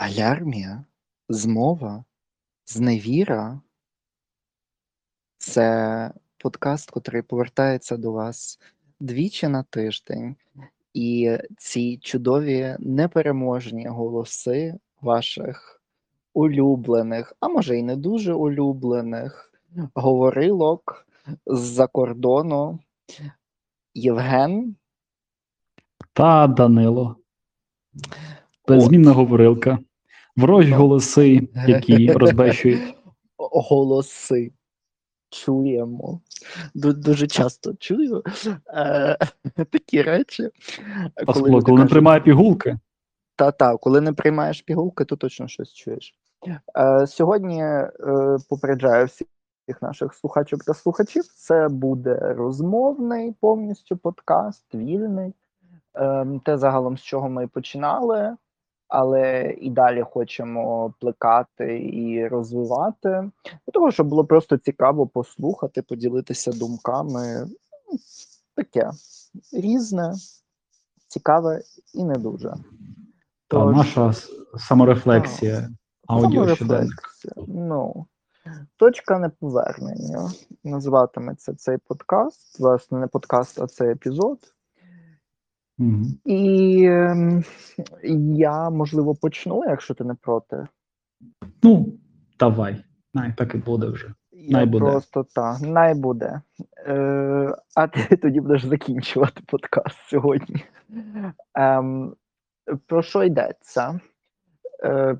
Алярмія, змова, зневіра це подкаст, котрий повертається до вас двічі на тиждень, і ці чудові непереможні голоси ваших улюблених, а може й не дуже улюблених говорилок з-за кордону Євген. Та Данило. Беззмінна говорилка. Ворожі Ну. голоси, які розбещують. голоси чуємо. Дуже часто чую е, такі речі. Люди коли не приймає пігулки. Та-та, коли не приймаєш пігулки, то точно щось чуєш. Е, сьогодні е, попереджаю всіх наших слухачок та слухачів. Це буде розмовний повністю подкаст, вільний. Е, те загалом, з чого ми починали, але і далі хочемо плекати і розвивати. Для того, щоб було просто цікаво послухати, поділитися думками. Таке різне, цікаве і не дуже. Та Тож- наша саморефлексія. Аудіо щоденник. Ну, точка неповернення. Називатиметься цей подкаст. Власне, не подкаст, а цей епізод. І ем, я, можливо, почну, якщо ти не проти. Ну, давай. Най, так і буде вже. Най буде. просто так, най буде. Е, а ти тоді будеш закінчувати подкаст сьогодні. Ем, про що йдеться? Е,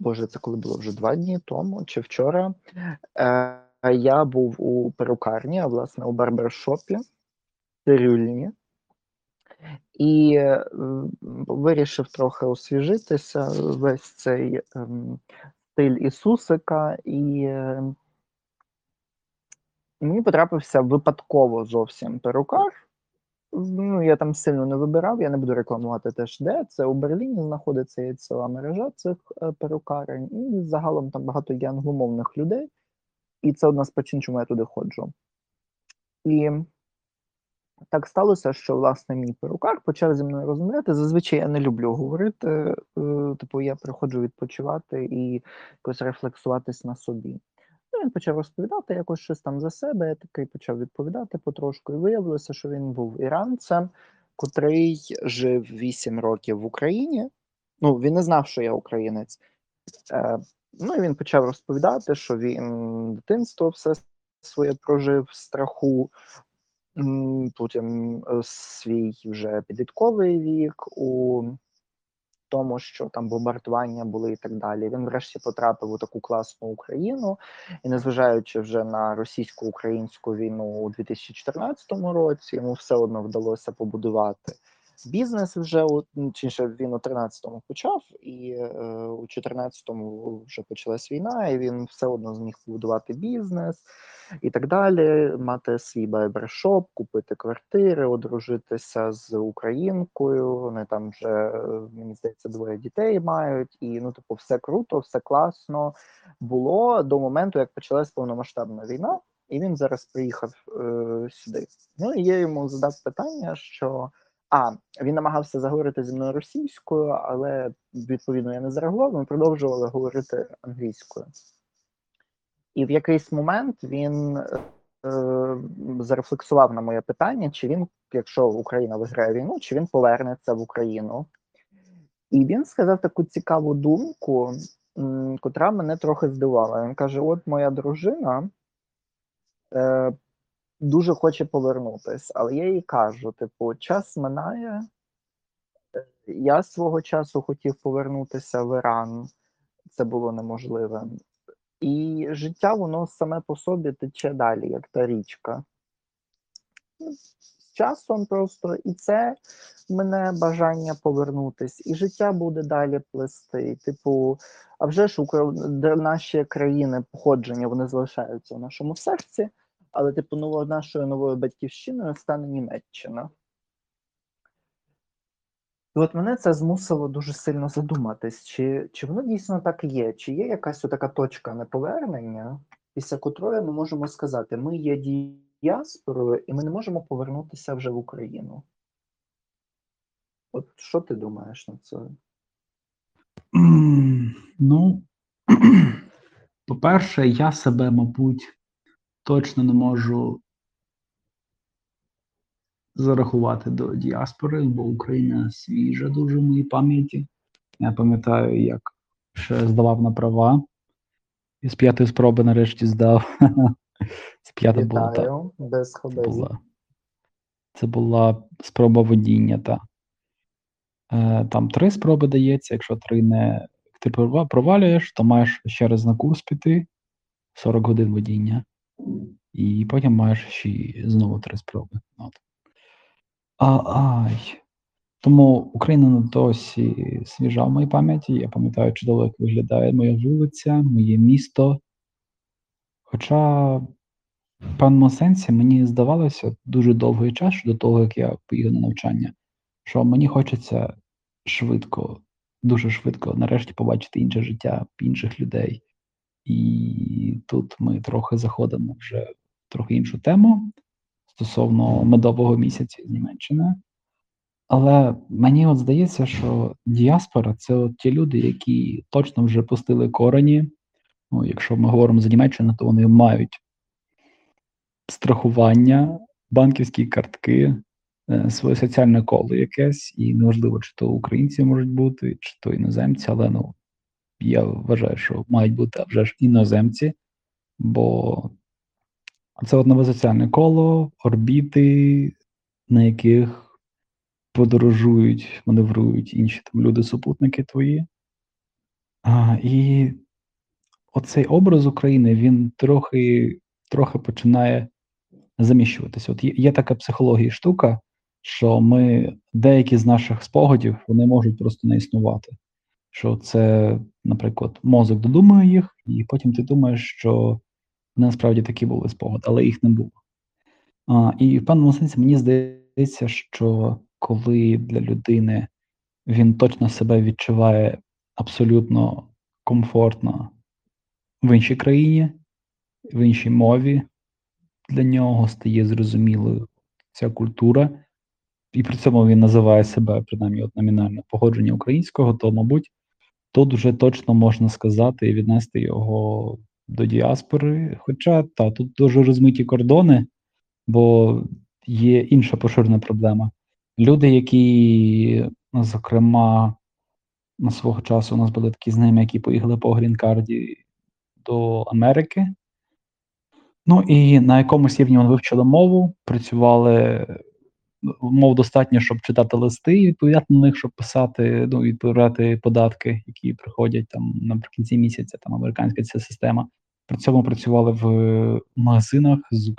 Боже, це коли було вже два дні тому чи вчора. Е, я був у перукарні, а власне у барбершопі цирюльні. І е, вирішив трохи освіжитися весь цей ем, стиль Ісусика, і е, мені потрапився випадково зовсім перукар. Ну, я там сильно не вибирав, я не буду рекламувати теж де. Це у Берліні знаходиться є ціла мережа цих е, перукарень, і загалом там багато є англомовних людей, і це одна з причин, чому я туди ходжу. І так сталося, що власне мій перукар почав зі мною розмовляти. Зазвичай я не люблю говорити. е, Типу, я приходжу відпочивати і якось рефлексуватись на собі. Ну, він почав розповідати якось щось там за себе. Я такий почав відповідати потрошку. І виявилося, що він був іранцем, котрий жив 8 років в Україні. Ну, він не знав, що я українець. Е, ну і він почав розповідати, що він дитинство все своє прожив в страху, Потім е, свій вже підлітковий вік у тому, що там бомбардування були і так далі. Він врешті потрапив у таку класну Україну, і незважаючи вже на російсько-українську війну у 2014 році, йому все одно вдалося побудувати бізнес вже у ну, точніше, він у 13-му почав, і е, у 14-му вже почалась війна, і він все одно зміг побудувати бізнес і так далі, мати свій барбершоп, купити квартири, одружитися з українкою. Вони там вже е, мені здається двоє дітей мають, і ну, типу, все круто, все класно було до моменту, як почалась повномасштабна війна, і він зараз приїхав е, сюди. Ну і я йому задав питання, що. А, він намагався заговорити зі мною російською, але відповідно я не зреагував. Ми продовжували говорити англійською. І в якийсь момент він е, зарефлексував на моє питання, чи він, якщо Україна виграє війну, чи він повернеться в Україну. І він сказав таку цікаву думку, котра мене трохи здивувала. Він каже: От моя дружина е, дуже хоче повернутись, але я їй кажу: типу, час минає. Е, Я свого часу хотів повернутися в Іран, це було неможливе. І життя воно саме по собі тече далі, як та річка. Ну, З часом просто і це мене бажання повернутись, і життя буде далі плести. Типу, а вже ж де наші країни походження вони залишаються в нашому серці, але типу, ново, нашою новою батьківщиною стане Німеччина. І от мене це змусило дуже сильно задуматись, чи, чи воно дійсно так є, чи є якась така точка неповернення, після котрої ми можемо сказати, ми є діаспорою, і ми не можемо повернутися вже в Україну. От що ти думаєш на це? Ну, по-перше, я себе, мабуть, точно не можу зарахувати до діаспори, бо Україна свіжа дуже в моїй пам'яті. Я пам'ятаю, як ще здавав на права. І з п'ятої спроби нарешті здав. З п'ятої було так. Вітаю, без Це була, це була спроба водіння, та. Е, там три спроби дається. Якщо три не ти провалюєш, то маєш ще раз на курс піти 40 годин водіння. І потім маєш ще знову три спроби. От. Ай. Тому Україна досі свіжа в моїй пам'яті. Я пам'ятаю чудово, як виглядає моя вулиця, моє місто. Хоча в певному сенсі мені здавалося дуже довгий час до того, як я поїхав на навчання, що мені хочеться швидко, дуже швидко, нарешті побачити інше життя, інших людей. І тут ми трохи заходимо вже в трохи іншу тему стосовно медового місяця з Німеччини. Але мені от здається, що діаспора це от ті люди, які точно вже пустили корені. Ну, якщо ми говоримо за Німеччину, то вони мають страхування, банківські картки, е, своє соціальне коло якесь, і неважливо, чи то українці можуть бути, чи то іноземці, але ну я вважаю, що мають бути вже ж іноземці, бо це от нове соціальне коло, орбіти, на яких подорожують, маневрують інші там люди-супутники твої. А, і оцей образ України він трохи, трохи починає заміщуватися. От є, є така психологія штука, що ми деякі з наших спогадів вони можуть просто не існувати. Що це, наприклад, мозок додумує їх, і потім ти думаєш, що насправді такі були спогади, але їх не було. А, і в певному сенсі мені здається, що коли для людини він точно себе відчуває абсолютно комфортно в іншій країні, в іншій мові, для нього стає зрозумілою ця культура, і при цьому він називає себе принаймні от номінальне походження українського, то, мабуть, тут вже точно можна сказати і віднести його до діаспори. Хоча та тут дуже розмиті кордони, бо є інша поширена проблема. Люди, які, зокрема, на свого часу у нас були такі знайомі, які поїхали по грін-карді до Америки. Ну і на якомусь рівні вони вивчили мову, працювали мов достатньо, щоб читати листи і відповідати на них, щоб писати, ну, відповідати податки, які приходять там наприкінці місяця, там американська ця система. При цьому працювали в магазинах з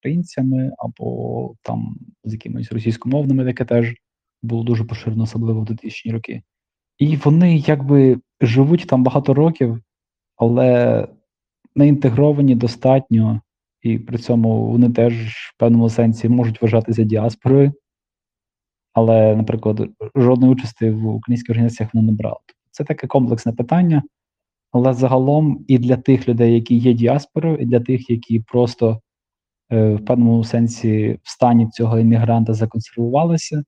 українцями або там з якимись російськомовними, таке теж було дуже поширено, особливо в 2000-ні роки. І вони якби живуть там багато років, але не інтегровані достатньо, і при цьому вони теж в певному сенсі можуть вважатися діаспорою. Але, наприклад, жодної участі в українських організаціях вони не брали. Це таке комплексне питання, але загалом і для тих людей, які є діаспорою, і для тих, які просто е, в певному сенсі в стані цього іммігранта законсервувалися,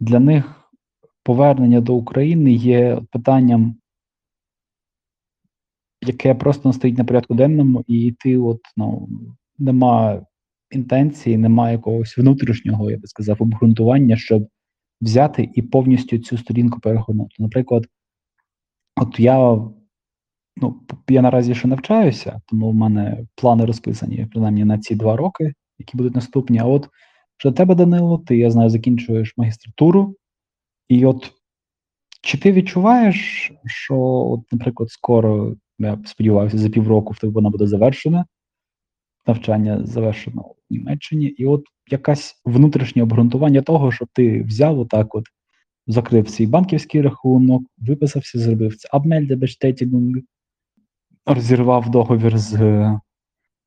для них повернення до України є питанням, яке просто не стоїть на порядку денному, і ти, от ну, нема інтенції, немає якогось внутрішнього, я би сказав, обґрунтування, щоб взяти і повністю цю сторінку перегорнути. Наприклад, от я ну, я наразі ще навчаюся, тому в мене плани розписані принаймні на ці два роки, які будуть наступні. А от що тебе, Данило, ти я знаю, закінчуєш магістратуру, і от чи ти відчуваєш, що, от, наприклад, скоро, я сподіваюся, за півроку в тебе вона буде завершена, навчання завершено в Німеччині, і от якась внутрішнє обґрунтування того, щоб ти взяв отак, от закрив свій банківський рахунок, виписався, зробив це Abmelde розірвав договір з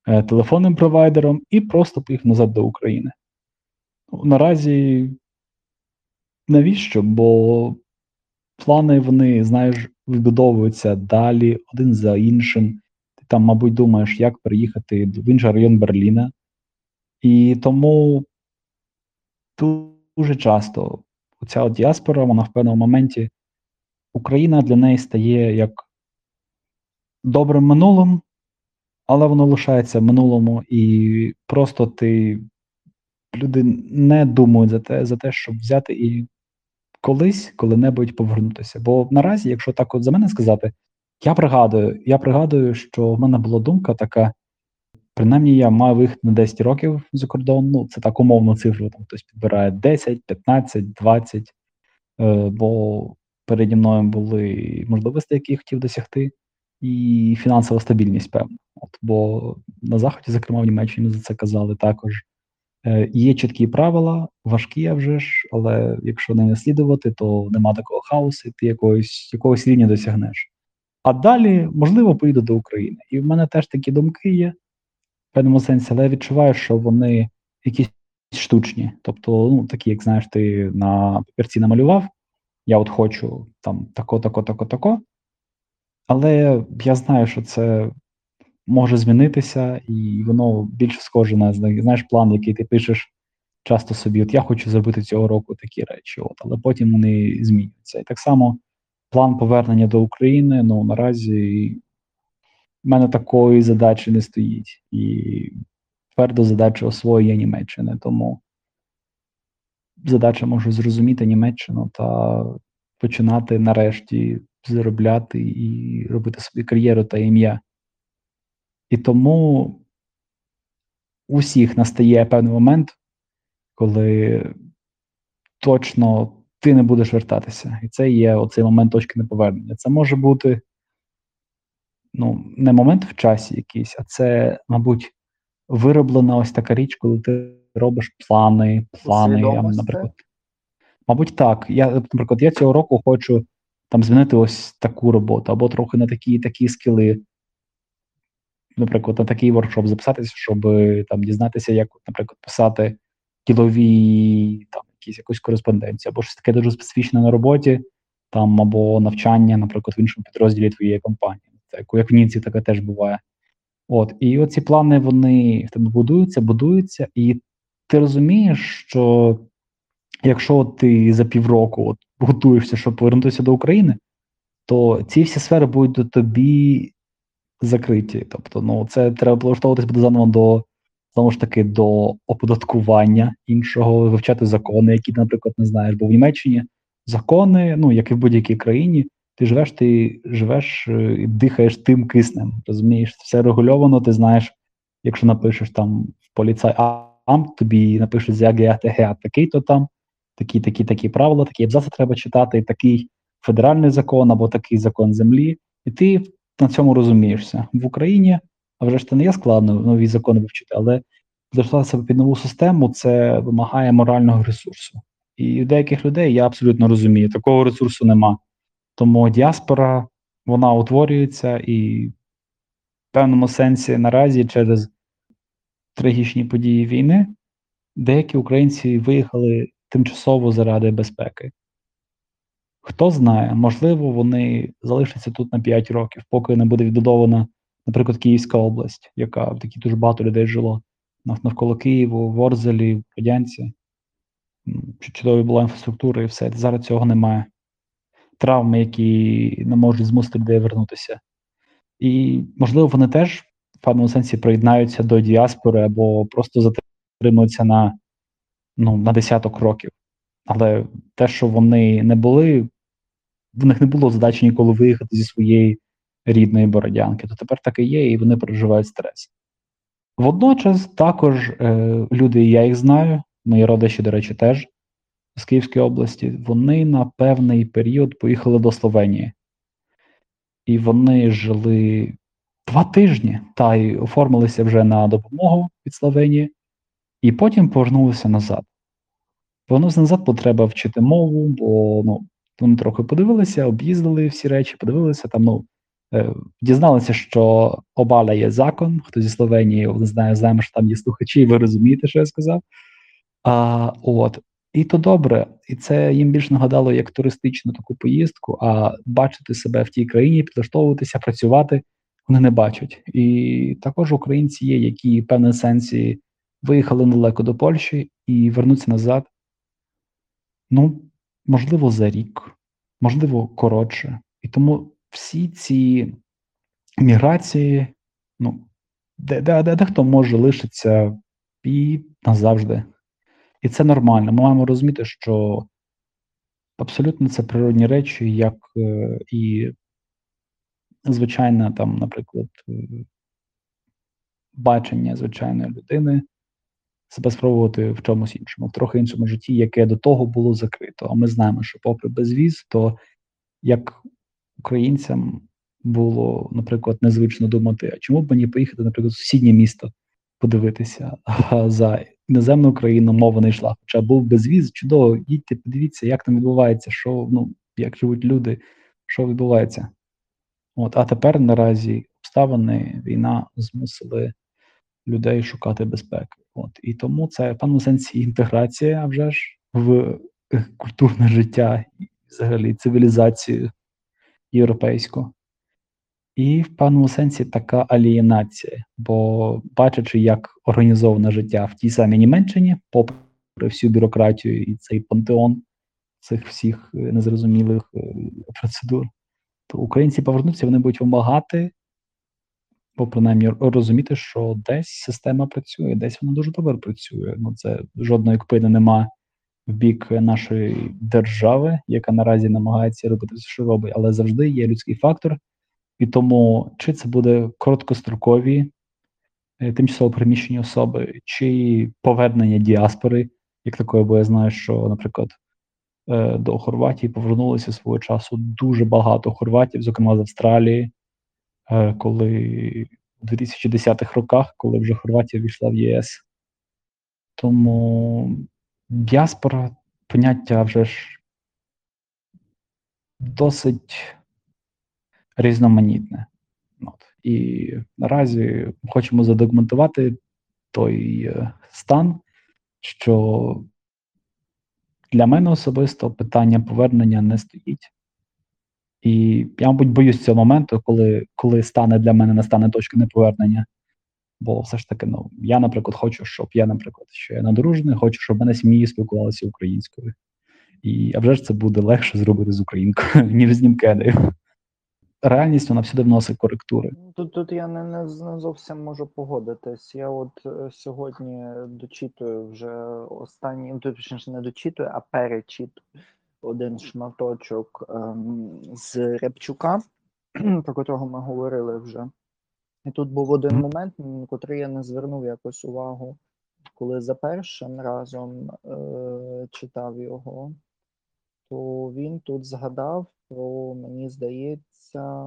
е, телефонним провайдером і просто поїхав назад до України. Ну, Наразі навіщо? Бо плани вони, знаєш, вибудовуються далі один за іншим. Там, мабуть, думаєш, як переїхати в інший район Берліна. І тому дуже часто ця діаспора, вона в певному моменті Україна для неї стає як добрим минулим, але воно лишається в минулому, і просто ти люди не думають за те, за те, щоб взяти і колись коли-небудь повернутися. Бо наразі, якщо так от за мене сказати, я пригадую, я пригадую, що в мене була думка така. Принаймні, я маю виїхати на 10 років за кордон. Ну, це так умовно цифру, там хтось підбирає 10, 15, 20, е, бо переді мною були можливості, які я хотів досягти, і фінансова стабільність, певно. От, Бо на Заході, зокрема, в Німеччині за це казали також. Е, Є чіткі правила, важкі а вже ж, але якщо не наслідувати, то нема такого хаосу, і ти якогось, якогось рівня досягнеш. А далі, можливо, поїду до України. І в мене теж такі думки є в певному сенсі, але я відчуваю, що вони якісь штучні. Тобто, ну, такі, як знаєш, ти на папірці намалював, я от хочу там тако, тако, тако, тако. Але я знаю, що це може змінитися, і воно більше схоже на знаєш, план, який ти пишеш часто собі. От я хочу зробити цього року такі речі, от, але потім вони змінюються. І так само план повернення до України, ну наразі в мене такої задачі не стоїть. І твердо задача освоєння Німеччини. Тому задача можу зрозуміти Німеччину та починати нарешті заробляти і робити собі кар'єру та ім'я. І тому у всіх настає певний момент, коли точно ти не будеш вертатися. І це є оцей момент точки неповернення. Це може бути ну, не момент в часі якийсь, а це, мабуть, вироблена ось така річ, коли ти робиш плани, плани, я, наприклад. Мабуть, так. Я, наприклад, я цього року хочу там змінити ось таку роботу, або трохи на такі такі скіли. Наприклад, на такий воркшоп записатися, щоб там дізнатися, як, наприклад, писати ділові там якісь якусь кореспонденцію, або щось таке дуже специфічне на роботі, там або навчання, наприклад, в іншому підрозділі твоєї компанії. Так, як в Німці таке теж буває. От, і оці плани вони в тебе будуються, будуються, і ти розумієш, що якщо ти за півроку от, готуєшся, щоб повернутися до України, то ці всі сфери будуть до тобі закриті. Тобто, ну, це треба влаштовуватись буде заново до знову ж таки до оподаткування іншого, вивчати закони, які, наприклад, не знаєш, бо в Німеччині закони, ну як і в будь-якій країні, ти живеш, ти живеш е, і дихаєш тим киснем. Розумієш, все регульовано, ти знаєш, якщо напишеш там в поліцай ам, тобі напишуть ГЯТГ, такий-то там, такі, такі, такі правила, такі абзаци треба читати, такий федеральний закон або такий закон землі, і ти на цьому розумієшся в Україні. А вже ж це не є складно нові закони вивчити, але себе під нову систему це вимагає морального ресурсу. І у деяких людей я абсолютно розумію, такого ресурсу нема. Тому діаспора вона утворюється і в певному сенсі наразі через трагічні події війни деякі українці виїхали тимчасово заради безпеки. Хто знає, можливо, вони залишаться тут на 5 років, поки не буде відбудована, наприклад, Київська область, яка в такій дуже багато людей жило навколо Києву, в Орзелі, в Радянці. Чудові була інфраструктура і все. Зараз цього немає. Травми, які не можуть змусити людей вернутися. І, можливо, вони теж в певному сенсі приєднаються до діаспори або просто затримуються на ну, на десяток років. Але те, що вони не були, в них не було задачі ніколи виїхати зі своєї рідної бородянки, то тепер так і є, і вони переживають стрес. Водночас також е, люди, я їх знаю, мої родичі, до речі, теж з Київської області, вони на певний період поїхали до Словенії. І вони жили два тижні та й оформилися вже на допомогу від Словенії, і потім повернулися назад. Повернувся назад, бо вчити мову, бо ну, вони трохи подивилися, об'їздили всі речі, подивилися там, ну, дізналися, що обаля є закон. Хто зі Словенії не знає, знаємо, що там є слухачі, ви розумієте, що я сказав. А, от. І то добре, і це їм більш нагадало як туристичну таку поїздку, а бачити себе в тій країні, підлаштовуватися, працювати вони не бачать. І також українці є, які в певному сенсі виїхали недалеко до Польщі і вернуться назад. Ну, можливо, за рік, можливо, коротше. І тому всі ці міграції, ну, де, де, де, дехто може лишитися і назавжди. І це нормально. Ми маємо розуміти, що абсолютно це природні речі, як е, і звичайне, там, наприклад, е, бачення звичайної людини себе спробувати в чомусь іншому, в трохи іншому житті, яке до того було закрито. А ми знаємо, що попри безвіз, то як українцям було, наприклад, незвично думати, а чому б мені поїхати, наприклад, в сусіднє місто подивитися, за іноземну Україну мова не йшла. Хоча був безвіз, чудово, їдьте, подивіться, як там відбувається, що ну, як живуть люди, що відбувається. От, а тепер наразі обставини, війна змусили людей шукати безпеки. От і тому це в певному сенсі інтеграція а вже ж в культурне життя взагалі цивілізацію європейську. І в певному сенсі така алієнація, бо бачачи, як організоване життя в тій самій Німеччині, попри всю бюрократію і цей пантеон цих всіх е, незрозумілих е, процедур, то українці повернуться, вони будуть вимагати, бо принаймні розуміти, що десь система працює, десь вона дуже добре працює. Ну це жодної кпини нема в бік нашої держави, яка наразі намагається робити все, що робить, але завжди є людський фактор. І тому чи це буде короткострокові е, тимчасово переміщені особи, чи повернення діаспори, як такої, бо я знаю, що, наприклад, е, до Хорватії повернулося свого часу дуже багато хорватів, зокрема з Австралії, е, коли у 2010-х роках, коли вже Хорватія війшла в ЄС. Тому діаспора поняття вже ж досить різноманітне. От. І наразі хочемо задокументувати той е, стан, що для мене особисто питання повернення не стоїть. І я, мабуть, боюсь цього моменту, коли коли стане для мене настане точка неповернення. Бо все ж таки, ну, я, наприклад, хочу, щоб я, наприклад, що я надружений, хочу, щоб мене сім'ї спілкувалися українською. І а вже ж це буде легше зробити з українкою, ніж з німкедою реальність вона всюди вносить коректури. Ну, Тут тут я не, не, не зовсім можу погодитись. Я от е, сьогодні дочитую вже останній, ну, точніше не дочитую, а перечитую один шматочок ем, з Рябчука, про котрого ми говорили вже. І тут був один момент, на котрий я не звернув якось увагу, коли за першим разом е, читав його, то він тут згадав про, мені здається,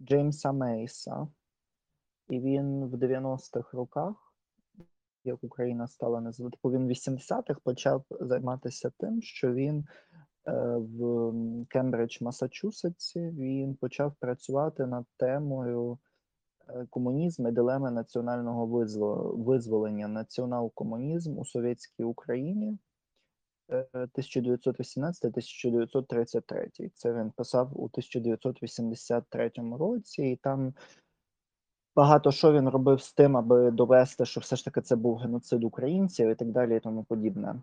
Джеймса Мейса. І він в 90-х роках, як Україна стала незалежною, типу він в 80-х почав займатися тим, що він е, в Кембридж, Масачусетсі, він почав працювати над темою е, комунізму і дилеми національного визволення, націонал-комунізм у совєтській Україні. 1918-1933. Це він писав у 1983 році, і там багато що він робив з тим, аби довести, що все ж таки це був геноцид українців і так далі, і тому подібне.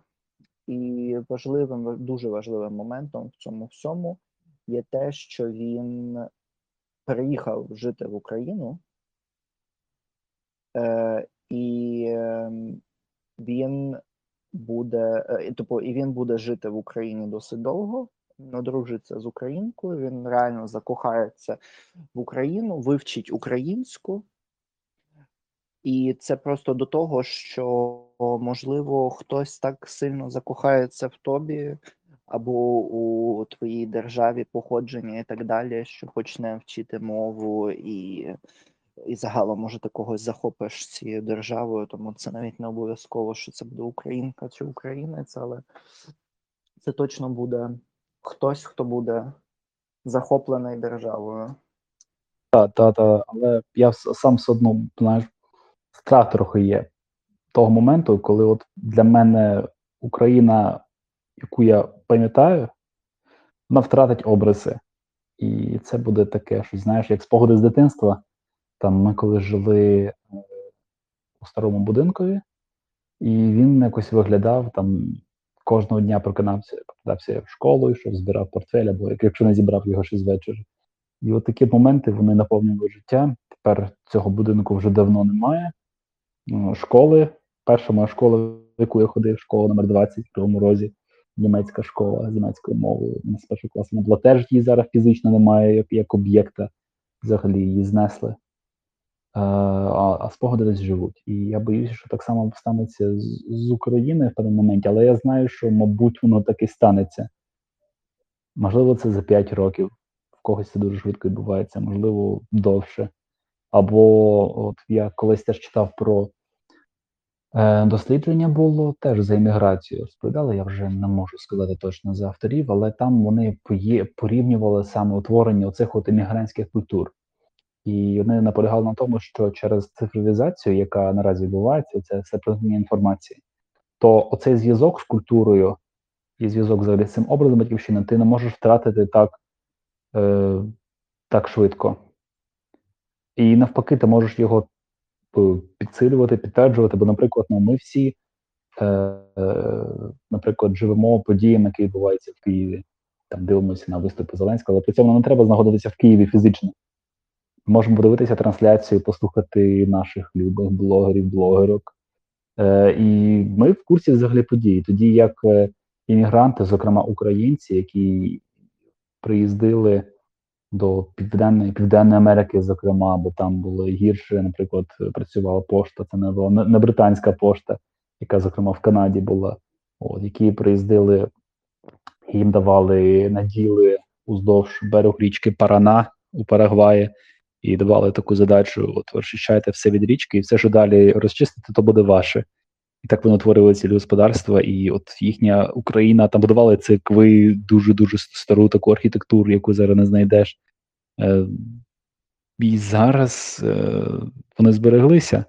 І важливим, дуже важливим моментом в цьому всьому є те, що він переїхав жити в Україну, е, і ем, він буде, е, типу, і він буде жити в Україні досить довго, одружиться з українкою, він реально закохається в Україну, вивчить українську. І це просто до того, що можливо хтось так сильно закохається в тобі або у твоїй державі походження і так далі, що почне вчити мову і і загалом, може, ти когось захопиш цією державою, тому це навіть не обов'язково, що це буде українка чи українець, але це точно буде хтось, хто буде захоплений державою. Так, так, так, але я сам все одно, знаєш, страх трохи є того моменту, коли от для мене Україна, яку я пам'ятаю, вона втратить обриси. І це буде таке, що знаєш, як спогади з дитинства. Там ми коли жили е, у старому будинкові, і він якось виглядав там кожного дня прокинався, прокидався в школу, йшов, збирав портфель, або якщо не зібрав його ще з вечора. І от такі моменти вони наповнювали життя. Тепер цього будинку вже давно немає. Ну, Школи. Перша моя школа, в яку я ходив, школа номер 20 в Кривому Розі, німецька школа з німецькою мовою. У нас перший клас вона була теж її зараз фізично немає, як, як об'єкта. Взагалі її знесли. Е, а, а спогади десь живуть. І я боюся, що так само станеться з, з Україною в певному моменті, але я знаю, що, мабуть, воно так і станеться. Можливо, це за 5 років. В когось це дуже швидко відбувається, можливо, довше. Або от я колись теж читав про е, дослідження було теж за імміграцію. Розповідали, я вже не можу сказати точно за авторів, але там вони порівнювали саме утворення оцих от іммігрантських культур. І вони наполягали на тому, що через цифровізацію, яка наразі відбувається, це все проникнення інформації, то оцей зв'язок з культурою і зв'язок з цим образом батьківщини ти не можеш втратити так, е, так швидко. І навпаки, ти можеш його е, підсилювати, підтверджувати. Бо, наприклад, ну, ми всі, е, е, наприклад, живемо подіями, які відбуваються в Києві. Там дивимося на виступи Зеленського, але при цьому не треба знаходитися в Києві фізично. Можемо подивитися трансляцію, послухати наших любих блогерів, блогерок. Е, і ми в курсі взагалі подій. Тоді як е, іммігранти, зокрема українці, які приїздили до Південної Південної Америки, зокрема, бо там було гірше, наприклад, працювала пошта, це не була не британська пошта, яка, зокрема, в Канаді була, от, які приїздили, їм давали наділи уздовж берег річки Парана у Парагваї, і давали таку задачу: от розчищайте все від річки, і все, що далі розчистити, то буде ваше. І так вони творили цілі господарства, і от їхня Україна там будували церкви, дуже дуже стару таку архітектуру, яку зараз не знайдеш. Е, І зараз е, вони збереглися,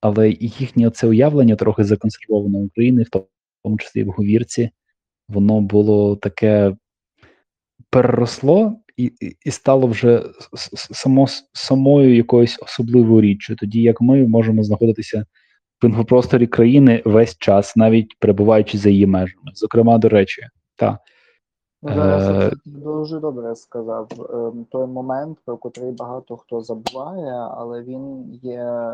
але їхнє це уявлення трохи законсервоване України, в тому числі в говірці, воно було таке переросло і, і, і стало вже само, самою якоюсь особливою річчю, тоді як ми можемо знаходитися в інфопросторі країни весь час, навіть перебуваючи за її межами. Зокрема, до речі, та Ну, зараз Е, це дуже добре сказав. Ем, Той момент, про котрий багато хто забуває, але він є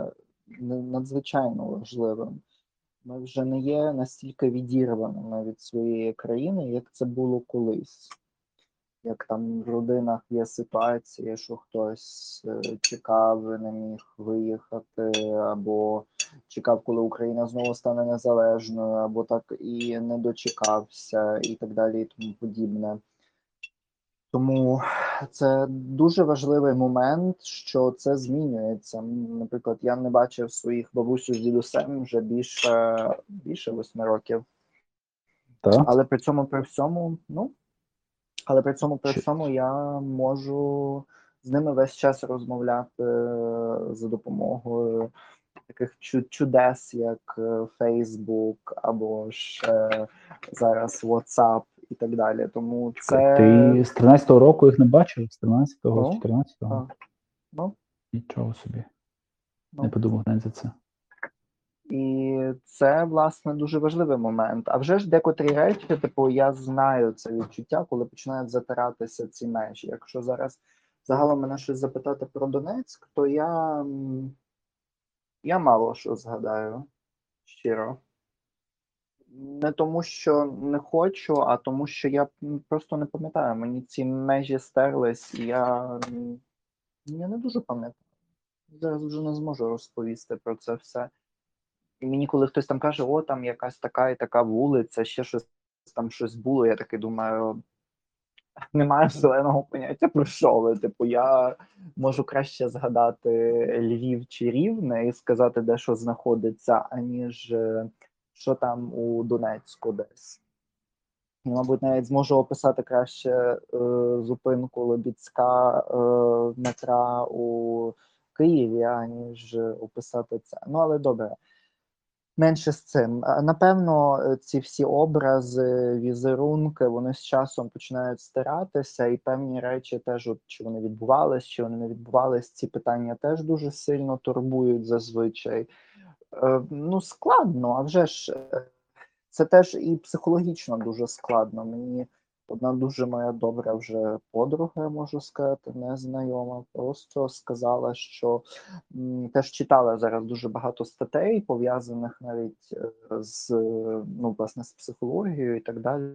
надзвичайно важливим. Ми вже не є настільки відірваними від своєї країни, як це було колись. Як там в родинах є ситуації, що хтось е, чекав, не міг виїхати, або чекав, коли Україна знову стане незалежною, або так і не дочекався, і так далі, і тому подібне. Тому це дуже важливий момент, що це змінюється. Наприклад, я не бачив своїх бабусю з дідусем вже більше більше восьми років. та, Але при цьому при всьому, ну але при цьому при всьому я можу з ними весь час розмовляти е, за допомогою таких чудес, як е, Facebook або ж е, зараз WhatsApp і так далі. Тому це ти з 13-го року їх не бачив? З 13-го, Ну, з 14-го? так. ну, Нічого собі. ну. Не подумав навіть за це. І це власне дуже важливий момент. А вже ж декотрі речі, типу, я знаю це відчуття, коли починають затиратися ці межі. Якщо зараз загалом мене щось запитати про Донецьк, то я, я мало що згадаю щиро. Не тому, що не хочу, а тому, що я просто не пам'ятаю. Мені ці межі стерлись, і я, я не дуже пам'ятаю. Зараз вже не зможу розповісти про це все. І мені, коли хтось там каже, о, там якась така і така вулиця, ще щось там щось було, я таки думаю, немає зеленого поняття про що ви. Типу, я можу краще згадати Львів чи Рівне і сказати, де що знаходиться, аніж е, що там у Донецьку десь. Я, мабуть, навіть зможу описати краще е, зупинку Лебідська е, метра у Києві, аніж описати це. Ну, але добре. Менше з цим. Напевно, ці всі образи, візерунки, вони з часом починають стиратися, і певні речі теж, от, чи вони відбувались, чи вони не відбувались, ці питання теж дуже сильно турбують зазвичай. Е, ну, складно, а вже ж е, це теж і психологічно дуже складно. Мені одна дуже моя добра вже подруга, можу сказати, незнайома, просто сказала, що теж читала зараз дуже багато статей, пов'язаних навіть е, з ну, власне, з психологією і так далі.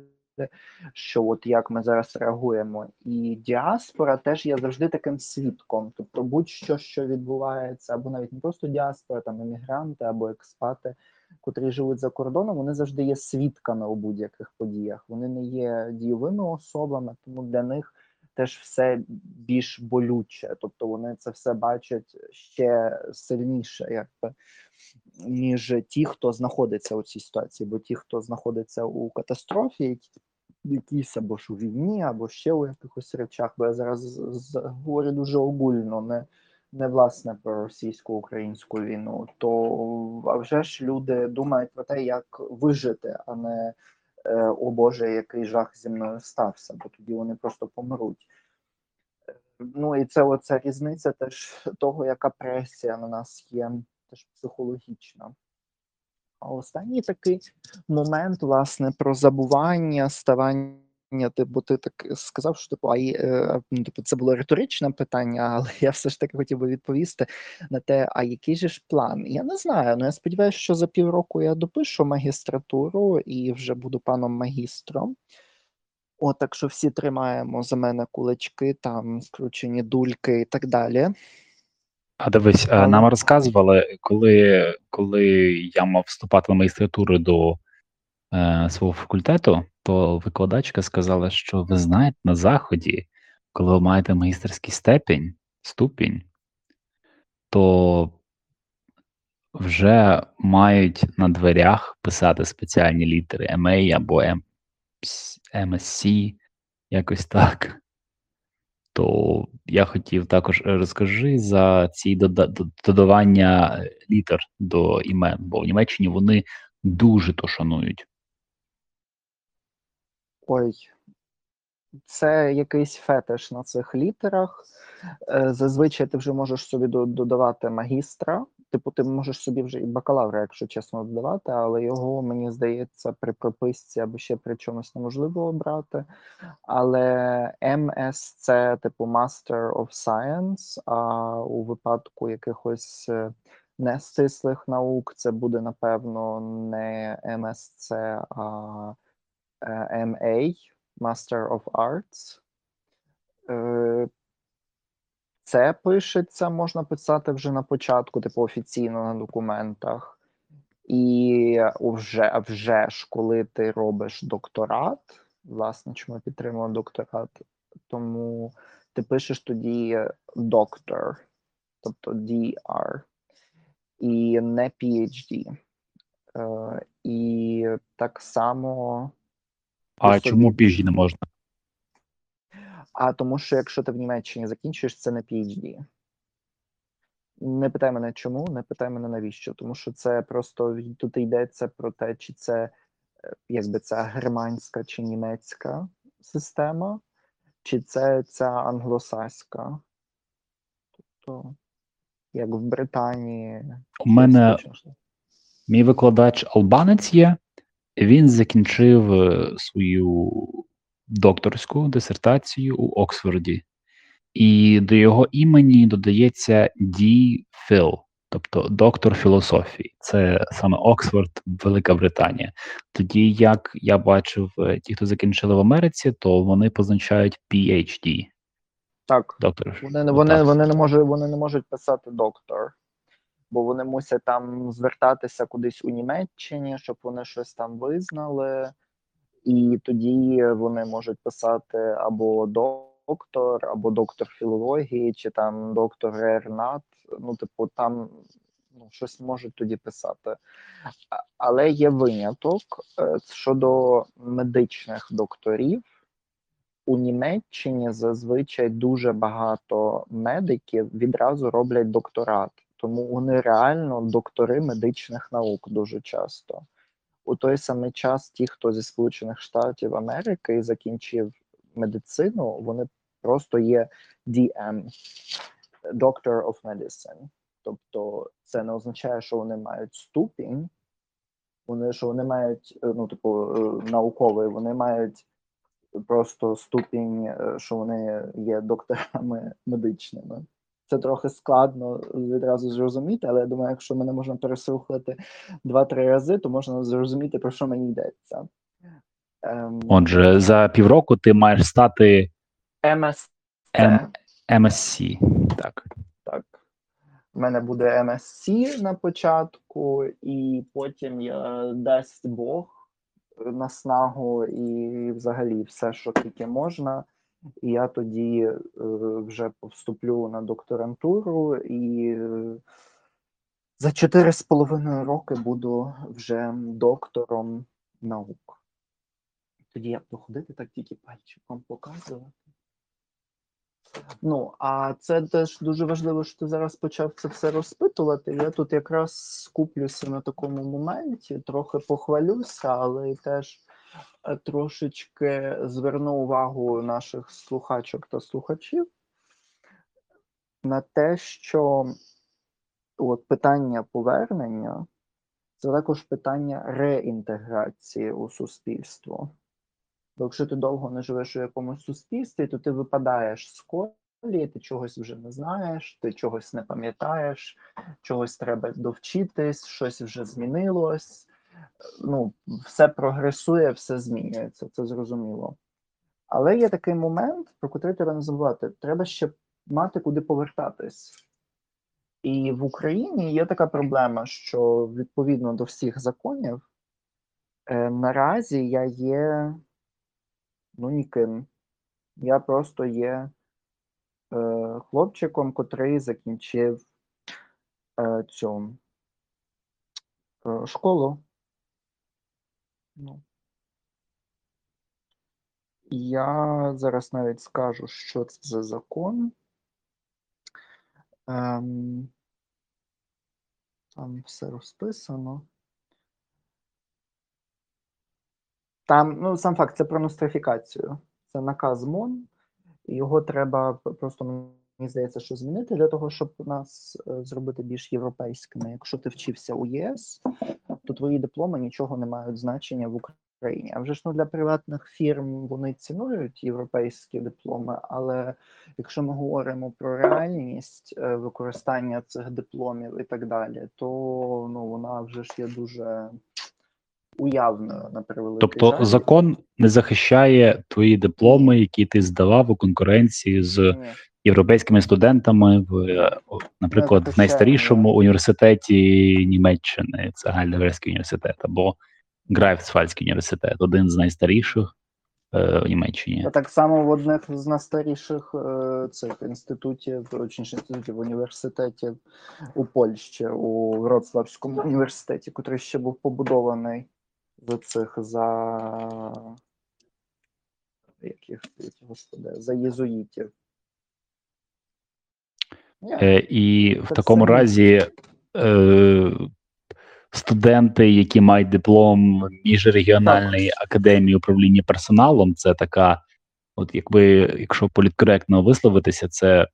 Що от як ми зараз реагуємо, і діаспора теж є завжди таким свідком. Тобто, будь-що, що відбувається, або навіть не просто діаспора, там емігранти або експати, котрі живуть за кордоном, вони завжди є свідками у будь-яких подіях. Вони не є дійовими особами, тому для них теж все більш болюче. Тобто вони це все бачать ще сильніше, якби ніж ті, хто знаходиться у цій ситуації, бо ті, хто знаходиться у катастрофі, які- якійсь або ж у війні, або ще у якихось речах, бо я зараз говорю дуже огульно, не, не власне про російсько-українську війну, то вже ж люди думають про те, як вижити, а не е, о Боже, який жах зі мною стався, бо тоді вони просто помруть. Ну і це оця різниця теж того, яка пресія на нас є, теж психологічна. А останній такий момент, власне, про забування, ставання. Типу, ти так сказав, що типу, а й, е, ну, типу, це було риторичне питання, але я все ж таки хотів би відповісти на те, а який же ж план? Я не знаю. Ну я сподіваюся, що за півроку я допишу магістратуру і вже буду паном магістром. О, так що всі тримаємо за мене кулачки, там скручені дульки і так далі. А дивись, е, нам розказували, коли, коли я мав вступати на магістратуру до е, свого факультету, то викладачка сказала, що ви знаєте, на заході, коли ви маєте магістерський степінь, ступінь, то вже мають на дверях писати спеціальні літери MA або MSc, якось так. То я хотів також е, розкажи за ці додавання літер до імен, бо в Німеччині вони дуже то шанують. Ой, це якийсь фетиш на цих літерах. Е, Зазвичай ти вже можеш собі додавати магістра. Типу, ти можеш собі вже і бакалавра, якщо чесно, додавати, але його, мені здається, при прописці або ще при чомусь неможливо обрати. Але МС це типу Master of Science, а у випадку якихось е, нестислих наук це буде, напевно, не МСЦ, а е, MA, Master of Arts. Е, Це пишеться, можна писати вже на початку, типу офіційно на документах. І вже, вже ж, коли ти робиш докторат, власне, чому я підтримую докторат, тому ти пишеш тоді доктор, тобто DR, і не PhD. Е, І так само. А чому PhD не можна? А тому, що якщо ти в Німеччині закінчуєш, це не PhD. Не питай мене чому, не питай мене навіщо, тому що це просто тут йдеться про те, чи це е, якби ця германська чи німецька система, чи це ця англосаська. Тобто, як в Британії. У мене мій викладач албанець є, він закінчив е, свою докторську дисертацію у Оксфорді, і до його імені додається D. Phil, тобто доктор філософії. Це саме Оксфорд, Велика Британія. Тоді, як я бачив, е, ті, хто закінчили в Америці, то вони позначають PhD, Так. доктор. Вони, вони, вони, не можуть, вони не можуть писати доктор, бо вони мусять там звертатися кудись у Німеччині, щоб вони щось там визнали, і тоді вони можуть писати або доктор, або доктор філології, чи там доктор Ернат. Ну, типу, там ну, щось можуть тоді писати. Але є виняток е, щодо медичних докторів. У Німеччині зазвичай дуже багато медиків відразу роблять докторат, тому вони реально доктори медичних наук дуже часто. У той самий час ті, хто зі Сполучених Штатів Америки закінчив медицину, вони просто є DM, Doctor of Medicine. Тобто це не означає, що вони мають ступінь, Вони що вони мають, е, ну, типу, е, науковий, вони мають просто ступінь, е, що вони є докторами медичними. Це трохи складно відразу зрозуміти, але я думаю, якщо мене можна переслухати два-три рази, то можна зрозуміти, про що мені йдеться. Ем, Отже, за півроку ти маєш стати МСЦ. М- MSc. Так. Так. У мене буде MSc на початку, і потім я дасть Бог наснагу і взагалі все, що тільки можна. І я тоді е, вже вступлю на докторантуру і е, за чотири з половиною роки буду вже доктором наук. Тоді я буду ходити так тільки пальчиком показувати. Ну, а це теж дуже важливо, що ти зараз почав це все розпитувати. Я тут якраз скуплюся на такому моменті, трохи похвалюся, але теж трошечки зверну увагу наших слухачок та слухачів на те, що от питання повернення це також питання реінтеграції у суспільство. Бо якщо ти довго не живеш у якомусь суспільстві, то ти випадаєш з колії, ти чогось вже не знаєш, ти чогось не пам'ятаєш, чогось треба довчитись, щось вже змінилось. Ну, все прогресує, все змінюється, це зрозуміло. Але є такий момент, про який треба не забувати. Треба ще мати куди повертатись. І в Україні є така проблема, що відповідно до всіх законів, е, наразі я є ну ніким. Я просто є е, хлопчиком, котрий закінчив е, цю е, школу. Ну. Я зараз навіть скажу, що це за закон. Ем, там все розписано. Там, ну, сам факт, це про нострифікацію. Це наказ МОН, його треба просто, мені здається, що змінити для того, щоб нас е, зробити більш європейськими. Якщо ти вчився у ЄС, то твої дипломи нічого не мають значення в Україні. А вже ж ну, для приватних фірм вони цінують європейські дипломи, але якщо ми говоримо про реальність е, використання цих дипломів і так далі, то ну, вона вже ж є дуже уявною на превеликий Тобто жаль. закон не захищає твої дипломи, які ти здавав у конкуренції з Ні. європейськими студентами в, е, наприклад, в найстарішому університеті Німеччини, це Гальдерський університет, або Грайфсвальдський університет, один з найстаріших е, у Німеччині. Та так само в одних з найстаріших е, цих інститутів, точніше інститутів університетів у Польщі, у Вроцлавському університеті, який ще був побудований за цих за яких господи, за єзуїтів. Е, і в такому все разі е, студенти, які мають диплом міжрегіональної академії управління персоналом, це така, от якби, якщо політкоректно висловитися, це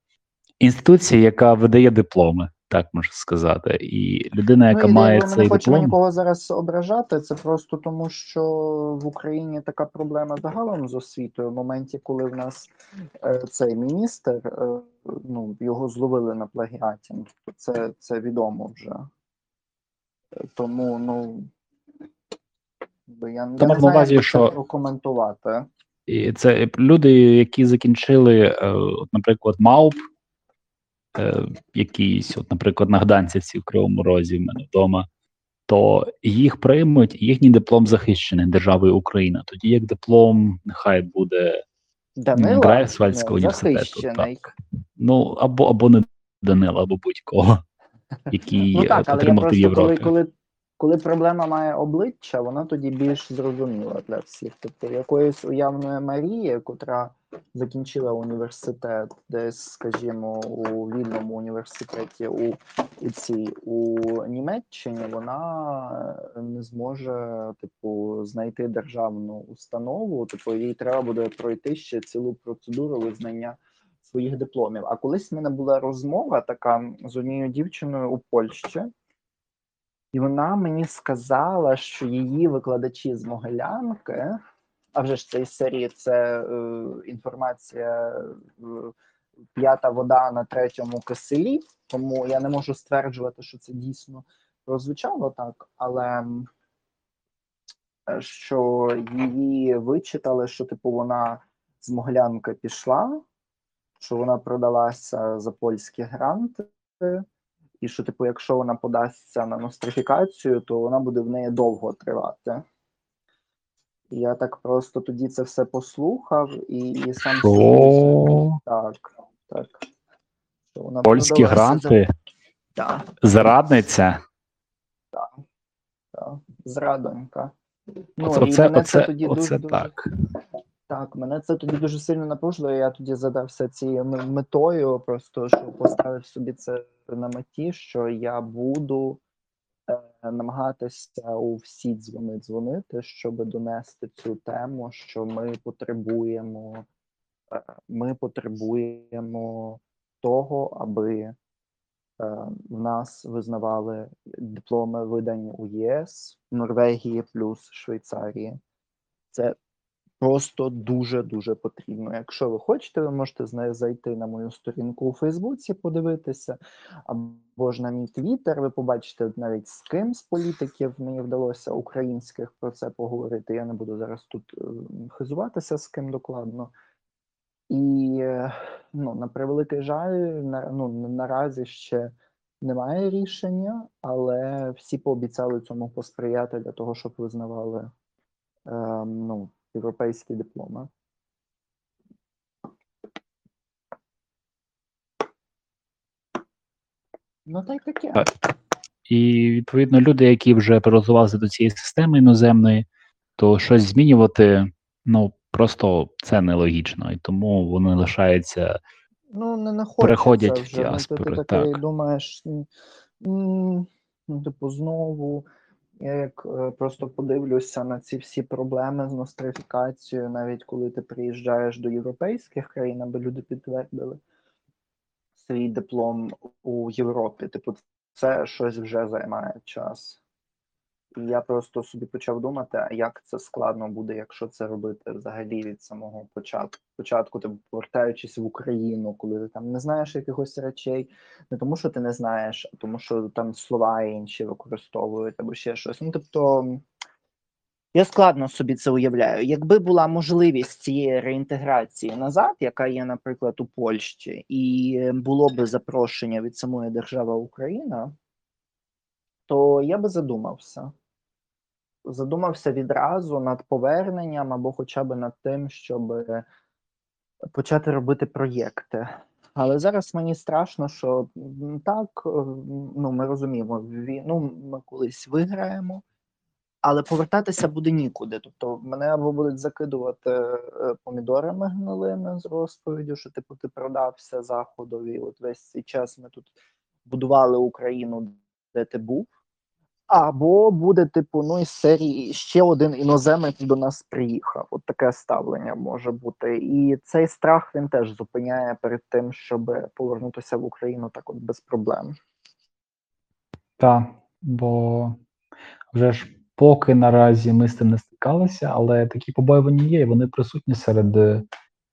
інституція, яка видає дипломи, так можна сказати. І людина, яка ну, має ми цей не хочемо нікого зараз ображати. Це просто тому, що в Україні така проблема загалом з освітою. В моменті, коли в нас е, цей міністр, е, ну його зловили на плагіаті. Ну, Це, це відомо вже. Е, Тому, ну я, я не знаю, увазі, як це що- прокоментувати. І це люди, які закінчили, е, наприклад, МАУП, е, якісь, от, наприклад, на Гданцівці в Кривому Розі в мене вдома, то їх приймуть, їхній диплом захищений державою Україна. Тоді як диплом нехай буде Грайсвальського університету, захищений. ну або або не Данила, або будь-кого, який Ну так, е, отримав в Європі. коли, коли, коли проблема має обличчя, вона тоді більш зрозуміла для всіх. Тобто якоїсь уявної Марії, котра закінчила університет, десь, скажімо, у вільному університеті у, у цій у Німеччині, вона е, не зможе, типу, знайти державну установу. Типу, їй треба буде пройти ще цілу процедуру визнання своїх дипломів. А колись в мене була розмова така з однією дівчиною у Польщі. І вона мені сказала, що її викладачі з Могилянки, а вже ж це із серії це е, інформація е, п'ята вода на третьому киселі, тому я не можу стверджувати, що це дійсно прозвучало так, але е, що її вичитали, що типу вона з Могилянки пішла, що вона продалася за польські гранти, і що, типу, якщо вона подасться на нострифікацію, то вона буде в неї довго тривати. Я так просто тоді це все послухав і, і сам Що? так, так. Що вона Польські гранти, Так, зрадниця. так. Зрадонька. Ну, Оце, і мене оце, тоді оце дуже, так. Так, мене це тоді дуже сильно напружило. Я тоді задався цією метою, просто що поставив собі це на меті, що я буду е, намагатися у всі дзвони дзвонити, щоб донести цю тему, що ми потребуємо, е, ми потребуємо того, аби е, в нас визнавали дипломи видані у ЄС, Норвегії плюс Швейцарії. Це просто дуже дуже потрібно. Якщо ви хочете, ви можете зайти на мою сторінку у Фейсбуці, подивитися, або ж на мій твіттер. Ви побачите навіть з ким з політиків мені вдалося українських про це поговорити. Я не буду зараз тут е, хизуватися з ким докладно. І е, ну, на превеликий жаль, на, ну, наразі ще немає рішення, але всі пообіцяли цьому посприяти для того, щоб визнавали е, ну, європейські дипломи. Ну, та й таке. І відповідно люди, які вже переготувалися до цієї системи іноземної, то щось змінювати, ну просто це нелогічно, і тому вони лишаються. Ну, не Переходять в вже. Ну, діаспори, ти такий так. думаєш, ну, типу, знову, я як е, просто подивлюся на ці всі проблеми з нострифікацією, навіть коли ти приїжджаєш до європейських країн, аби люди підтвердили свій диплом у Європі. Типу, це щось вже займає час. І я просто собі почав думати, як це складно буде, якщо це робити взагалі від самого початку. Початку, ти повертаючись в Україну, коли ти там не знаєш якихось речей, не тому, що ти не знаєш, а тому, що там слова інші використовують або ще щось. Ну, тобто, я складно собі це уявляю. Якби була можливість цієї реінтеграції назад, яка є, наприклад, у Польщі, і було би запрошення від самої держави Україна, то я би задумався. Задумався відразу над поверненням або хоча б над тим, щоб почати робити проєкти. Але зараз мені страшно, що так, е, ну ми розуміємо, війну ми колись виграємо, але повертатися буде нікуди. Тобто мене або будуть закидувати е, помідорами гнилими з розповіддю, що типу ти продався заходові. От весь цей час ми тут будували Україну, де ти був. Або буде, типу, ну із серії ще один іноземець до нас приїхав. От таке ставлення може бути. І цей страх він теж зупиняє перед тим, щоб повернутися в Україну так от без проблем. Так, бо вже ж поки наразі ми з цим не стикалися, але такі побоювання є, і вони присутні серед е,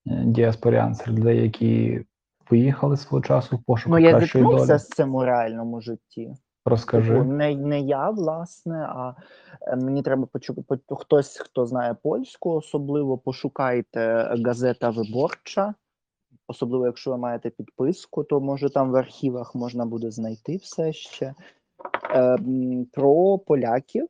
діаспорян, серед людей, які виїхали свого часу в пошуку Ну я кращої долі. зіткнувся з цим у реальному житті. Розкажи. Типу, не, не я, власне, а е, мені треба почу... по- хтось, хто знає польську, особливо пошукайте газета виборча. Особливо, якщо ви маєте підписку, то може там в архівах можна буде знайти все ще. Е, про поляків,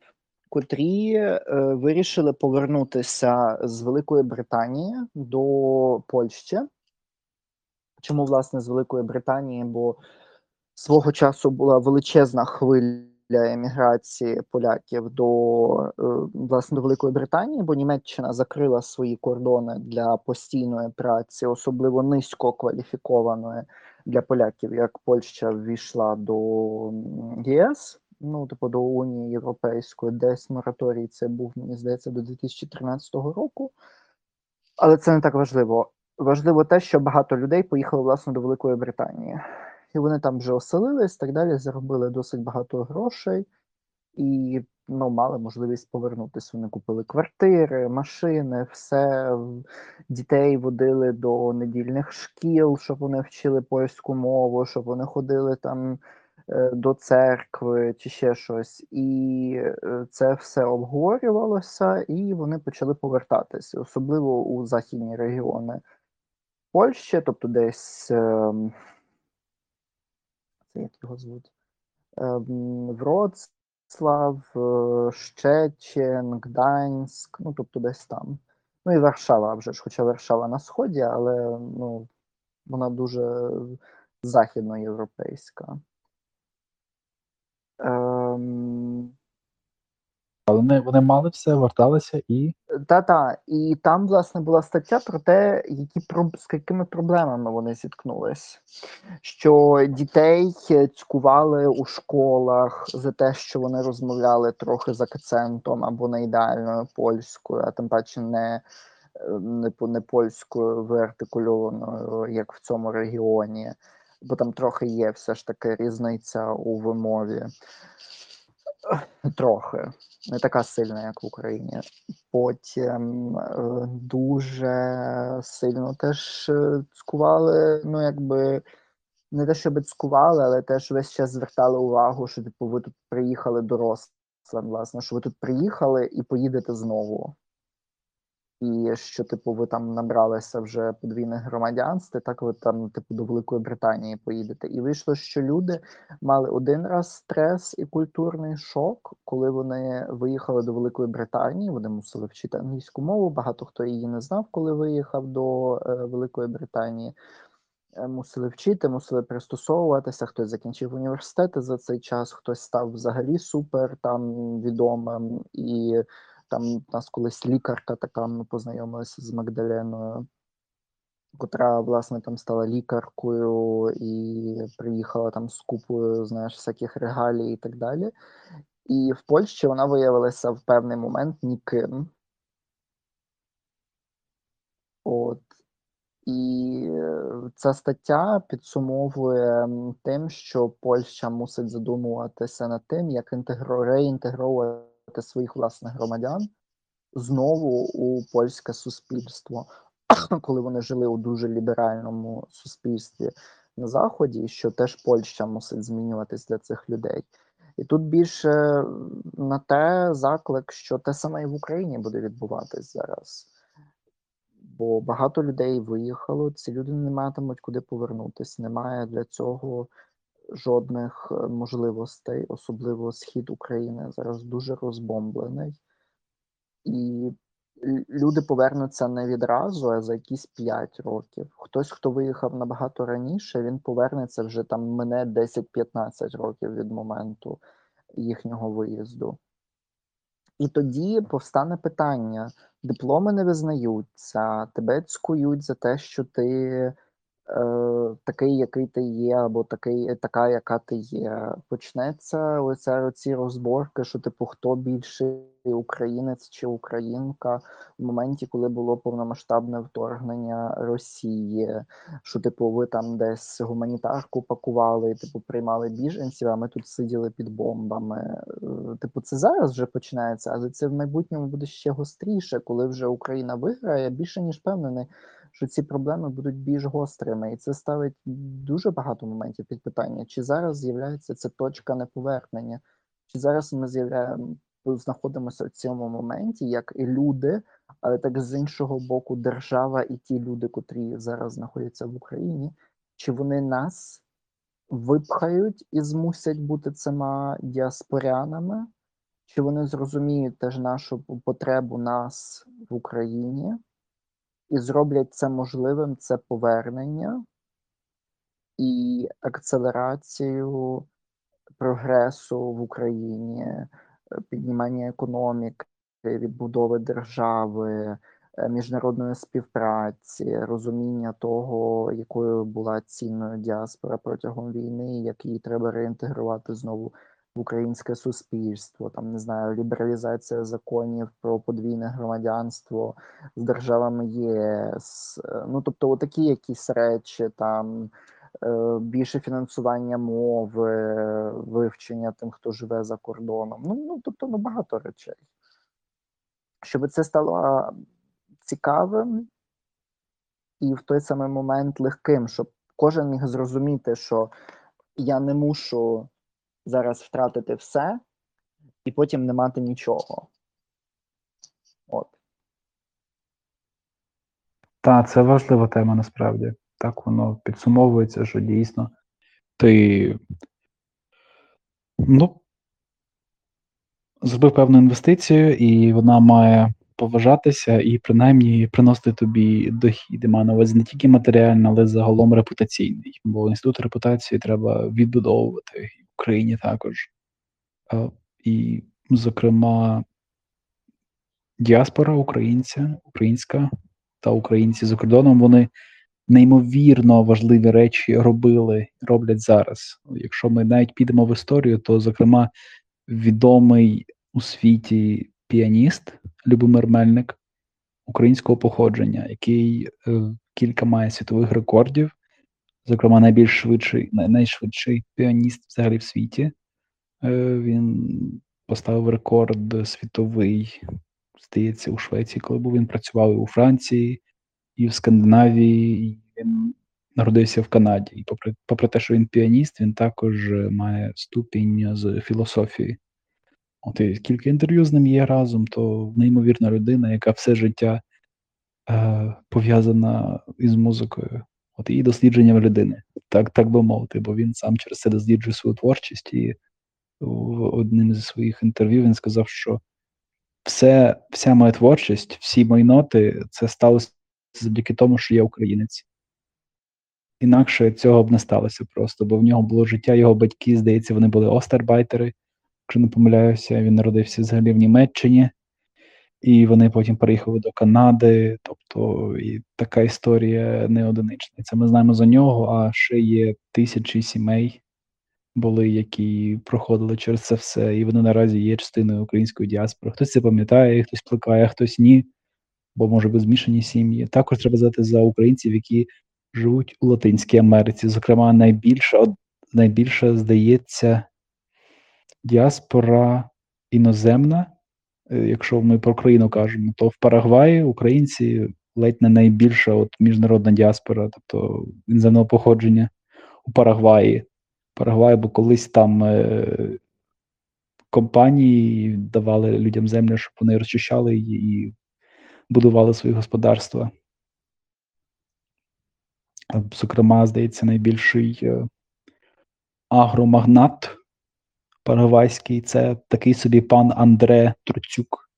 котрі е, вирішили повернутися з Великої Британії до Польщі. Чому, власне, з Великої Британії? Бо свого часу була величезна хвиля еміграції поляків до е, власне до Великої Британії, бо Німеччина закрила свої кордони для постійної праці, особливо низько кваліфікованої для поляків, як Польща ввійшла до ЄС. Ну, типу, до Унії Європейської, десь мораторій це був, мені здається, до 2013 року. Але це не так важливо. Важливо те, що багато людей поїхали власне до Великої Британії і вони там вже оселились, так далі, заробили досить багато грошей. і ну, мали можливість повернутися. Вони купили квартири, машини, все. Дітей водили до недільних шкіл, щоб вони вчили польську мову, щоб вони ходили там е, до церкви чи ще щось. І е, це все обговорювалося, і вони почали повертатися, особливо у західні регіони Польщі, тобто десь. Це як його звуть? Ем, Вроцлав, Щечен, Гданськ, ну тобто десь там. Ну і Варшава вже ж, хоча Варшава на сході, але ну, вона дуже західноєвропейська. Ем, вони, вони мали все, верталися і Та-та, і там, власне, була стаття про те, які з якими проблемами вони зіткнулись. Що дітей цькували у школах за те, що вони розмовляли трохи з акцентом або не ідеальною польською, а тим паче не, не, не польською виартикульованою, як в цьому регіоні, бо там трохи є все ж таки різниця у вимові. Трохи, не така сильна, як в Україні потім е, дуже сильно теж цкували. ну якби не те, щоб цкували, але теж весь час звертали увагу, що типу ви тут приїхали дорослим, власне, що ви тут приїхали і поїдете знову. І що, типу, ви там набралися вже подвійних громадянств, так ви там, типу, до Великої Британії поїдете. І вийшло, що люди мали один раз стрес і культурний шок, коли вони виїхали до Великої Британії. Вони мусили вчити англійську мову. Багато хто її не знав, коли виїхав до е, Великої Британії. Е, Мусили вчити, мусили пристосовуватися. Хтось закінчив університети за цей час, хтось став взагалі супер там відомим. І там нас колись лікарка така ми познайомилися з Магдаленою котра власне там стала лікаркою і приїхала там з купою, знаєш, всяких регалій і так далі. І в Польщі вона виявилася в певний момент ніким. От. І е, ця стаття підсумовує тим, що Польща мусить задумуватися над тим, як інтегро... реінтегровувати своїх власних громадян знову у польське суспільство, коли вони жили у дуже ліберальному суспільстві на заході, що теж Польща мусить змінюватись для цих людей. І тут більше на те заклик, що те саме і в Україні буде відбуватись зараз. Бо багато людей виїхало, ці люди не матимуть куди повернутись. Немає для цього жодних е, можливостей, особливо схід України зараз дуже розбомблений. І люди повернуться не відразу, а за якісь 5 років. Хтось, хто виїхав набагато раніше, він повернеться вже там мене 10-15 років від моменту їхнього виїзду. І тоді повстане питання: дипломи не визнаються, тебе цькують за те, що ти такий, який ти є, або такий, така, яка ти є. Почнеться оця оці розборки, що типу хто більший українець чи українка в моменті, коли було повномасштабне вторгнення Росії, що типу ви там десь гуманітарку пакували, типу приймали біженців, а ми тут сиділи під бомбами. Е, Типу, це зараз вже починається, але це в майбутньому буде ще гостріше, коли вже Україна виграє. Більше ніж впевнений, що ці проблеми будуть більш гострими, і це ставить дуже багато моментів під питання, чи зараз з'являється це точка неповернення, чи зараз ми з'являємо знаходимося в цьому моменті, як і люди, але так з іншого боку, держава і ті люди, котрі зараз знаходяться в Україні, чи вони нас випхають і змусять бути цими діаспорянами, чи вони зрозуміють теж нашу потребу нас в Україні і зроблять це можливим, це повернення і акцелерацію прогресу в Україні, е, піднімання економіки, відбудови держави, е, міжнародної співпраці, розуміння того, якою була цінною діаспора протягом війни, як її треба реінтегрувати знову в українське суспільство, там не знаю, лібералізація законів про подвійне громадянство з державами ЄС. Ну тобто, отакі якісь речі там. е, більше фінансування мови, вивчення тим, хто живе за кордоном. Ну, ну тобто, ну багато речей. Щоб це стало цікавим і в той самий момент легким, щоб кожен міг зрозуміти, що я не мушу зараз втратити все і потім не мати нічого. От. Та, це важлива тема насправді. Так воно підсумовується, що дійсно ти ну, зробив певну інвестицію, і вона має поважатися і принаймні приносити тобі дохід. І на увазі не тільки матеріальний, але загалом репутаційний. Бо інститут репутації треба відбудовувати Україні також. Е, І, зокрема, діаспора українця, українська та українці за кордоном, вони неймовірно важливі речі робили, роблять зараз. Якщо ми навіть підемо в історію, то, зокрема, відомий у світі піаніст Любомир Мельник українського походження, який е, кілька має світових рекордів, зокрема, найбільш швидший, найшвидший піаніст взагалі в світі. Е, він поставив рекорд світовий, здається, у Швеції, коли був він працював і у Франції, і в Скандинавії, і він народився в Канаді. І попри, попри те, що він піаніст, він також має ступінь з філософії. От і кілька інтерв'ю з ним є разом, то неймовірна людина, яка все життя е, пов'язана із музикою. От і дослідженням людини, так, так би мовити, бо він сам через це досліджує свою творчість, і в одним зі своїх інтерв'ю він сказав, що все, вся моя творчість, всі мої ноти, це сталося завдяки тому, що я українець. Інакше цього б не сталося просто, бо в нього було життя, його батьки, здається, вони були остербайтери, якщо не помиляюся, він народився взагалі в Німеччині, і вони потім переїхали до Канади. Тобто і така історія не одинична. Це ми знаємо за нього, а ще є тисячі сімей були, які проходили через це все, і вони наразі є частиною української діаспори. Хтось це пам'ятає, хтось плекає, хтось ні, бо може би змішані сім'ї. Також треба знати за українців, які живуть у Латинській Америці. Зокрема, найбільша, найбільша здається, діаспора іноземна. Е, Якщо ми про країну кажемо, то в Парагваї українці ледь не найбільша от міжнародна діаспора, тобто іноземного походження у Парагваї. Парагвай, бо колись там е, компанії давали людям землю, щоб вони розчищали її і будували свої господарства. Зокрема, здається, найбільший е, агромагнат парагвайський це такий собі пан Андре Троцюк.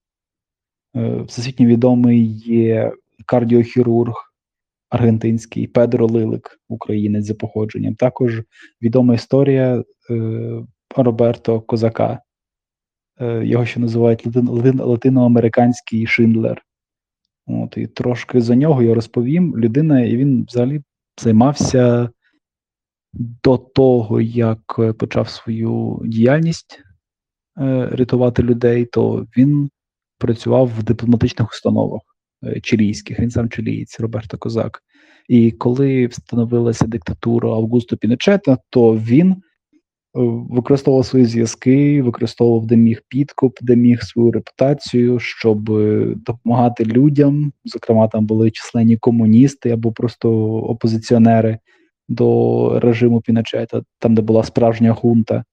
Е, Всесвітньо відомий є кардіохірург аргентинський Педро Лилик, українець за походженням. Також відома історія е, Роберто Козака. Е, Його ще називають латин, латиноамериканський Шиндлер. От, і трошки за нього я розповім. Людина, і він взагалі займався до того, як е, почав свою діяльність е, рятувати людей, то він працював в дипломатичних установах е, чилійських. Він сам чилієць, Роберто Козак. І коли встановилася диктатура Августо Піночета, то він використовував свої зв'язки, використовував де міг підкуп, де міг свою репутацію, щоб допомагати людям. Зокрема, там були численні комуністи або просто опозиціонери до режиму Піночета, там, де була справжня хунта,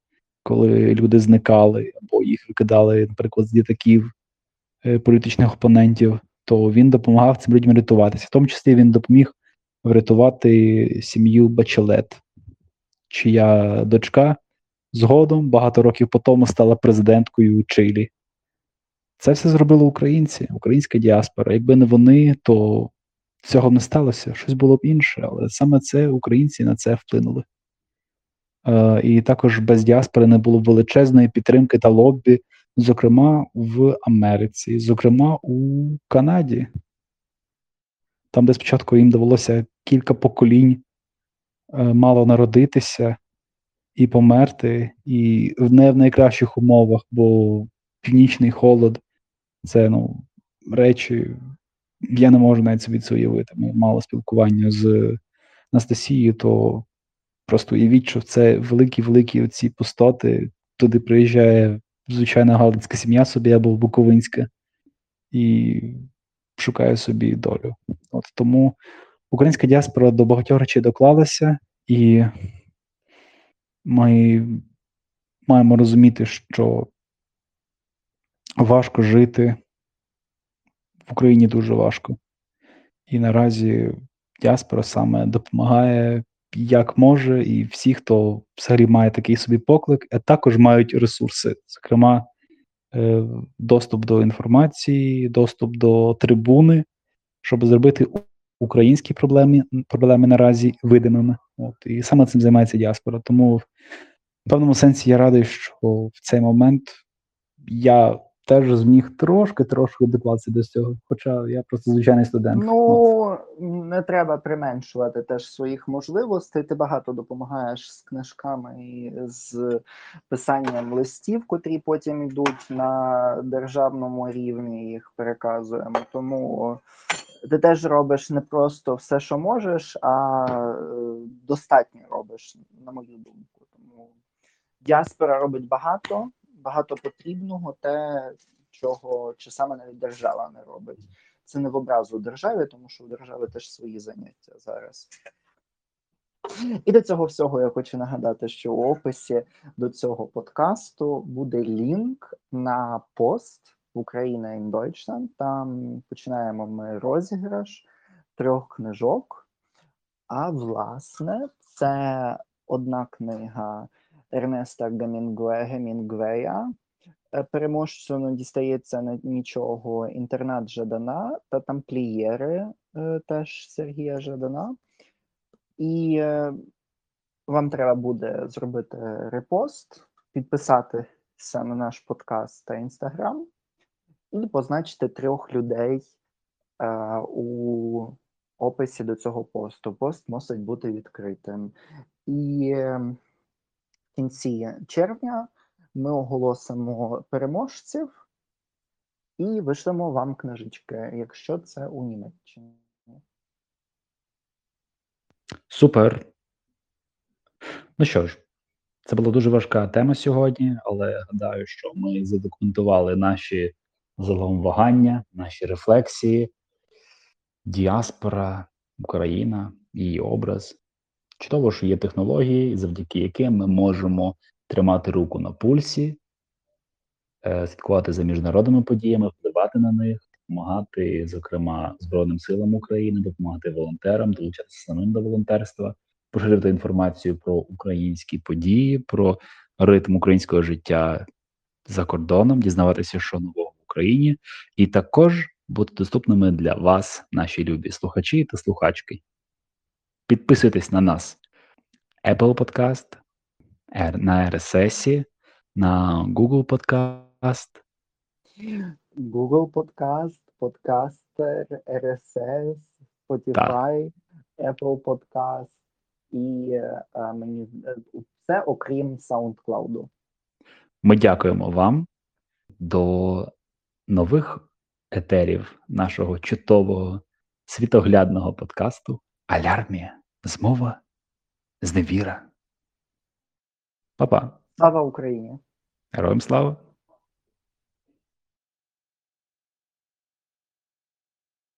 коли люди зникали або їх викидали, наприклад, з літаків е, політичних опонентів, то він допомагав цим людям рятуватися. В тому числі він допоміг врятувати сім'ю Бачелет, чия дочка згодом багато років по тому стала президенткою Чилі. Це все зробили українці, українська діаспора. Якби не вони, то цього б не сталося, щось було б інше, але саме це українці на це вплинули. Е, і також без діаспори не було величезної підтримки та лоббі, зокрема в Америці, зокрема у Канаді. Там, де спочатку їм довелося кілька поколінь е, мало народитися і померти, і не в найкращих умовах, бо північний холод це ну, речі, я не можу навіть собі це уявити. Ми мали спілкування з Анастасією, то Просто уявіть, що це великі-великі оці пустоти. Туди приїжджає звичайна галицька сім'я собі або буковинська і шукає собі долю. От тому українська діаспора до багатьох речей доклалася, і ми маємо розуміти, що важко жити в Україні дуже важко. І наразі діаспора саме допомагає як може, і всі, хто взагалі має такий собі поклик, а також мають ресурси, зокрема, е, доступ до інформації, доступ до трибуни, щоб зробити українські проблеми, проблеми наразі видимими. От, і саме цим займається діаспора. Тому в певному сенсі я радий, що в цей момент я теж зміг трошки трошки докласти до цього. Хоча я просто звичайний студент. Ну, не треба применшувати теж своїх можливостей. Ти багато допомагаєш з книжками і з писанням листів, котрі потім йдуть на державному рівні, їх переказуємо. Тому ти теж робиш не просто все, що можеш, а е, достатньо робиш, на мою думку. Тому діаспора робить багато, багато потрібного, те, чого часами навіть держава не робить. Це не в образу державі, тому що у держави теж свої заняття зараз. І до цього всього я хочу нагадати, що у описі до цього подкасту буде лінк на пост Україна in Deutschland. Там починаємо ми розіграш трьох книжок. А власне, це одна книга Ернеста Гемінгуе, Гемінгвея. Е, Переможцю не дістається нічого інтернат Жадана та тамплієри е, теж Сергія Жадана. І е, вам треба буде зробити репост, підписатися на наш подкаст та інстаграм і позначити трьох людей у описі до цього посту. Пост мусить бути відкритим. І кінці червня ми оголосимо переможців і вишлемо вам книжечки, якщо це у Німеччині. Супер. Ну що ж, це була дуже важка тема сьогодні, але гадаю, що ми задокументували наші загалом вагання, наші рефлексії, діаспора, Україна, її образ. Чудово, що є технології, завдяки яким ми можемо тримати руку на пульсі, е, слідкувати за міжнародними подіями, впливати на них, допомагати, зокрема, Збройним силам України, допомагати волонтерам, долучатися самим до волонтерства, поширювати інформацію про українські події, про ритм українського життя за кордоном, дізнаватися, що нового в Україні, і також бути доступними для вас, наші любі слухачі та слухачки. Підписуйтесь на нас. Apple Podcast, на RSS, на Google Podcast, Google Podcast, Podcaster, RSS, Spotify, Apple Podcast і е, мені е, це окрім SoundCloud. Ми дякуємо вам. До нових етерів нашого чутового світоглядного подкасту Алярмія, змова, зневіра. Па-па. Слава Україні! Героям слава!